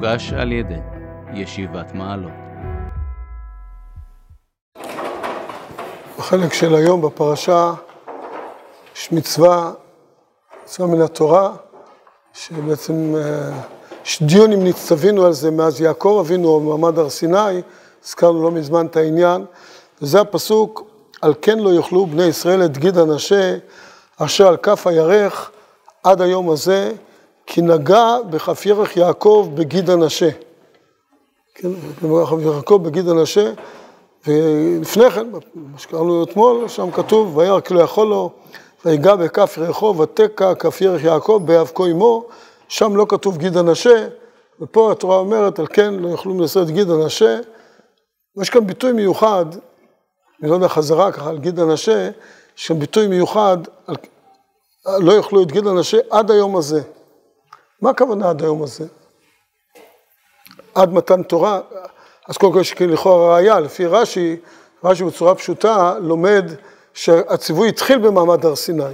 הוגש על ידי ישיבת מעלות. בחלק של היום בפרשה יש מצווה, מצווה מן התורה, שבעצם אה, יש דיון אם נצטווינו על זה מאז יעקב אבינו במעמד הר סיני, הזכרנו לא מזמן את העניין, וזה הפסוק, על כן לא יאכלו בני ישראל את גיד הנשה, אשר על כף הירך עד היום הזה, כי נגע בכף ירך יעקב בגיד הנשה. כן, בכף יעקב בגיד הנשה, ולפני כן, מה שקראנו אתמול, שם כתוב, וירק לא יכול לו, ויגע בכף ירחו, ותקע כף ירך יעקב באבקו עמו, שם לא כתוב גיד הנשה, ופה התורה אומרת, על כן לא יוכלו לעשות גיד הנשה. יש כאן ביטוי מיוחד, אני לא יודע, חזרה ככה על גיד הנשה, יש כאן ביטוי מיוחד, על, לא יוכלו את גיד הנשה עד היום הזה. מה הכוונה עד היום הזה? עד מתן תורה, אז קודם כל יש לכאורה ראייה, לפי רש"י, רש"י בצורה פשוטה לומד שהציווי התחיל במעמד הר סיני.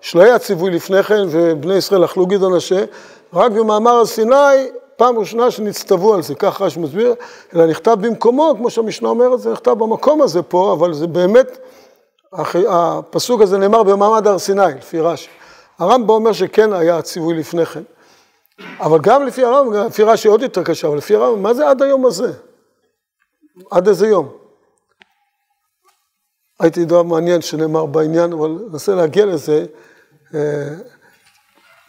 שלא היה ציווי לפני כן ובני ישראל אכלו גיד הנשה, רק במאמר הר סיני, פעם ראשונה שנצטוו על זה, כך רש"י מסביר, אלא נכתב במקומו, כמו שהמשנה אומרת, זה נכתב במקום הזה פה, אבל זה באמת, הפסוק הזה נאמר במעמד הר סיני, לפי רש"י. הרמב"ם אומר שכן היה הציווי לפני כן. אבל גם לפי הרמב"ם, לפי רש"י עוד יותר קשה, אבל לפי הרמב"ם, מה זה עד היום הזה? עד איזה יום? הייתי דבר מעניין שנאמר בעניין, אבל ננסה להגיע לזה. אה,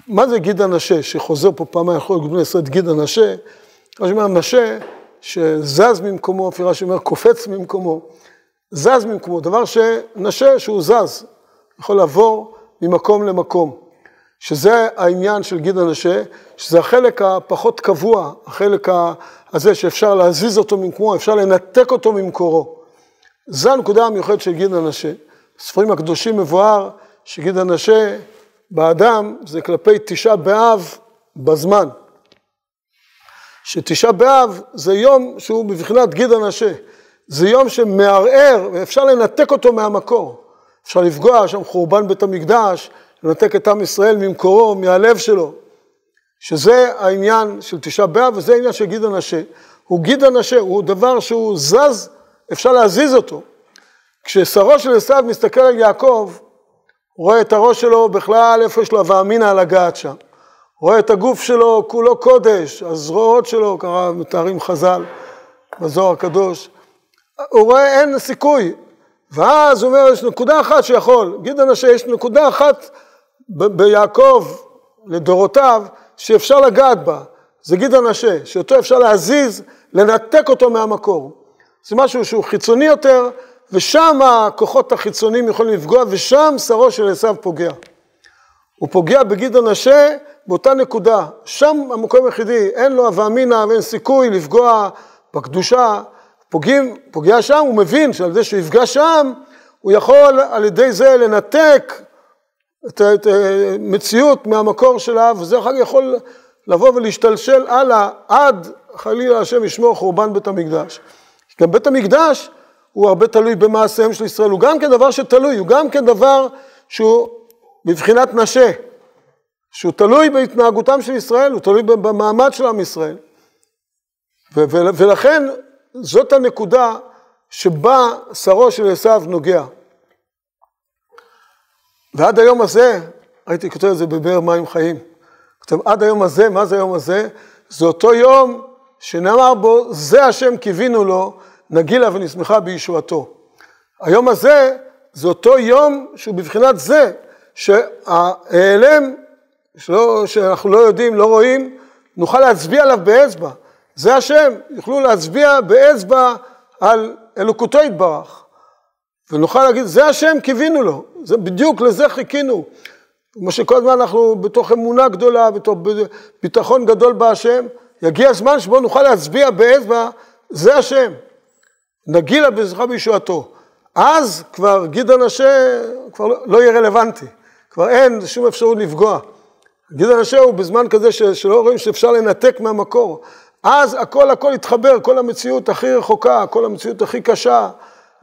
מה זה גיד הנשה, שחוזר פה פעמיים, יכול להיות בני ישראל גיד הנשה, רש"י אומר נשה, שזז ממקומו, לפי רש"י אומר קופץ ממקומו, זז ממקומו, דבר שנשה שהוא זז, יכול לעבור ממקום למקום, שזה העניין של גיד הנשה, שזה החלק הפחות קבוע, החלק הזה שאפשר להזיז אותו ממקומו, אפשר לנתק אותו ממקורו. זו הנקודה המיוחדת של גיד הנשה. בספרים הקדושים מבואר שגיד הנשה באדם זה כלפי תשעה באב בזמן. שתשעה באב זה יום שהוא בבחינת גיד הנשה. זה יום שמערער ואפשר לנתק אותו מהמקור. אפשר לפגוע שם חורבן בית המקדש, לנתק את עם ישראל ממקורו, מהלב שלו. שזה העניין של תשעה באב וזה העניין של גיד הנשה. הוא גיד הנשה, הוא דבר שהוא זז, אפשר להזיז אותו. כששרו של עשיו מסתכל על יעקב, הוא רואה את הראש שלו בכלל איפה יש לו הווה אמינא על הגת שם. רואה את הגוף שלו כולו קודש, הזרועות שלו, ככה מתארים חז"ל בזוהר הקדוש. הוא רואה אין סיכוי. ואז הוא אומר, יש נקודה אחת שיכול, גיד אנשי, יש נקודה אחת ביעקב לדורותיו שאפשר לגעת בה. זה גיד אנשי, שאותו אפשר להזיז, לנתק אותו מהמקור. זה משהו שהוא חיצוני יותר, ושם הכוחות החיצוניים יכולים לפגוע, ושם שרו של עשיו פוגע. הוא פוגע בגיד הנשה באותה נקודה, שם המקום היחידי, אין לו הווה אמינא ואין סיכוי לפגוע בקדושה, פוגעים, פוגע שם, הוא מבין שעל זה שהוא יפגע שם, הוא יכול על ידי זה לנתק את המציאות מהמקור שלה, וזה אחר כך יכול לבוא ולהשתלשל הלאה עד חלילה השם ישמור חורבן בית המקדש. גם בית המקדש הוא הרבה תלוי במעשיהם של ישראל, הוא גם כן דבר שתלוי, הוא גם כן דבר שהוא בבחינת נשה, שהוא תלוי בהתנהגותם של ישראל, הוא תלוי במעמד של עם ישראל. ולכן זאת הנקודה שבה שרו של עשיו נוגע. ועד היום הזה, הייתי כותב את זה בבאר מים חיים, כותב עד היום הזה, מה זה היום הזה? זה אותו יום שנאמר בו, זה השם קיווינו לו, נגילה ונשמחה בישועתו. היום הזה זה אותו יום שהוא בבחינת זה שההיעלם, שאנחנו לא יודעים, לא רואים, נוכל להצביע עליו באצבע. זה השם, יוכלו להצביע באצבע על אלוקותו יתברך. ונוכל להגיד, זה השם קיווינו לו, זה בדיוק לזה חיכינו. כמו שכל הזמן אנחנו בתוך אמונה גדולה, בתוך ביטחון גדול בהשם, יגיע הזמן שבו נוכל להצביע באצבע, זה השם. נגילה בזכרה בישועתו. אז כבר גיד הנשה כבר לא, לא יהיה רלוונטי, כבר אין שום אפשרות לפגוע. גיד הנשה הוא בזמן כזה ש, שלא רואים שאפשר לנתק מהמקור. אז הכל הכל יתחבר, כל המציאות הכי רחוקה, כל המציאות הכי קשה,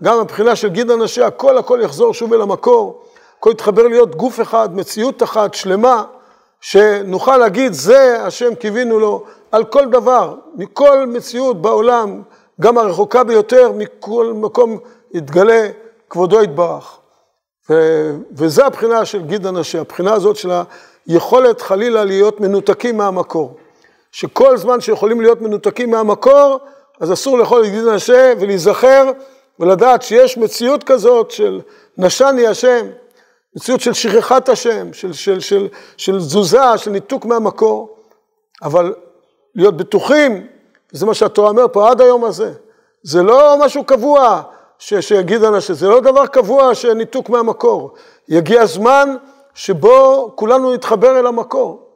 גם מבחינה של גיד הנשה, הכל הכל יחזור שוב אל המקור, הכל יתחבר להיות גוף אחד, מציאות אחת, שלמה, שנוכל להגיד זה השם קיווינו לו על כל דבר, מכל מציאות בעולם, גם הרחוקה ביותר, מכל מקום יתגלה כבודו יתברך. וזה הבחינה של גיד הנשה, הבחינה הזאת של היכולת חלילה להיות מנותקים מהמקור. שכל זמן שיכולים להיות מנותקים מהמקור, אז אסור לאכול את גיד הנשה ולהיזכר ולדעת שיש מציאות כזאת של נשני השם, מציאות של שכחת השם, של, של, של, של תזוזה, של ניתוק מהמקור, אבל להיות בטוחים, זה מה שהתורה אומרת פה עד היום הזה, זה לא משהו קבוע ש, שיגיד אנשים, זה לא דבר קבוע שניתוק מהמקור, יגיע זמן שבו כולנו נתחבר אל המקור.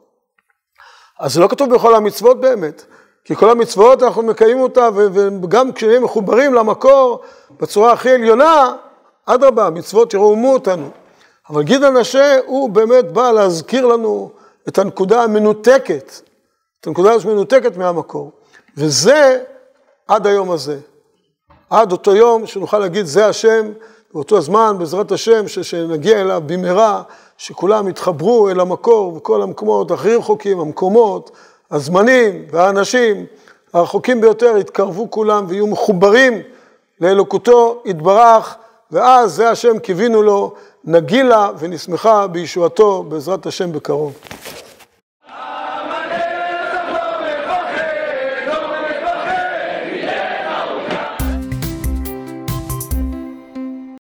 אז זה לא כתוב בכל המצוות באמת, כי כל המצוות אנחנו מקיימים אותה, וגם כשנהיה מחוברים למקור בצורה הכי עליונה, אדרבה, המצוות ירוממו אותנו. אבל גיד הנשה הוא באמת בא להזכיר לנו את הנקודה המנותקת, את הנקודה הזאת מנותקת מהמקור. וזה עד היום הזה. עד אותו יום שנוכל להגיד זה השם, באותו הזמן בעזרת השם שנגיע אליו במהרה, שכולם יתחברו אל המקור וכל המקומות הכי רחוקים, המקומות, הזמנים והאנשים הרחוקים ביותר יתקרבו כולם ויהיו מחוברים לאלוקותו יתברך, ואז זה השם קיווינו לו, נגילה ונשמחה בישועתו בעזרת השם בקרוב.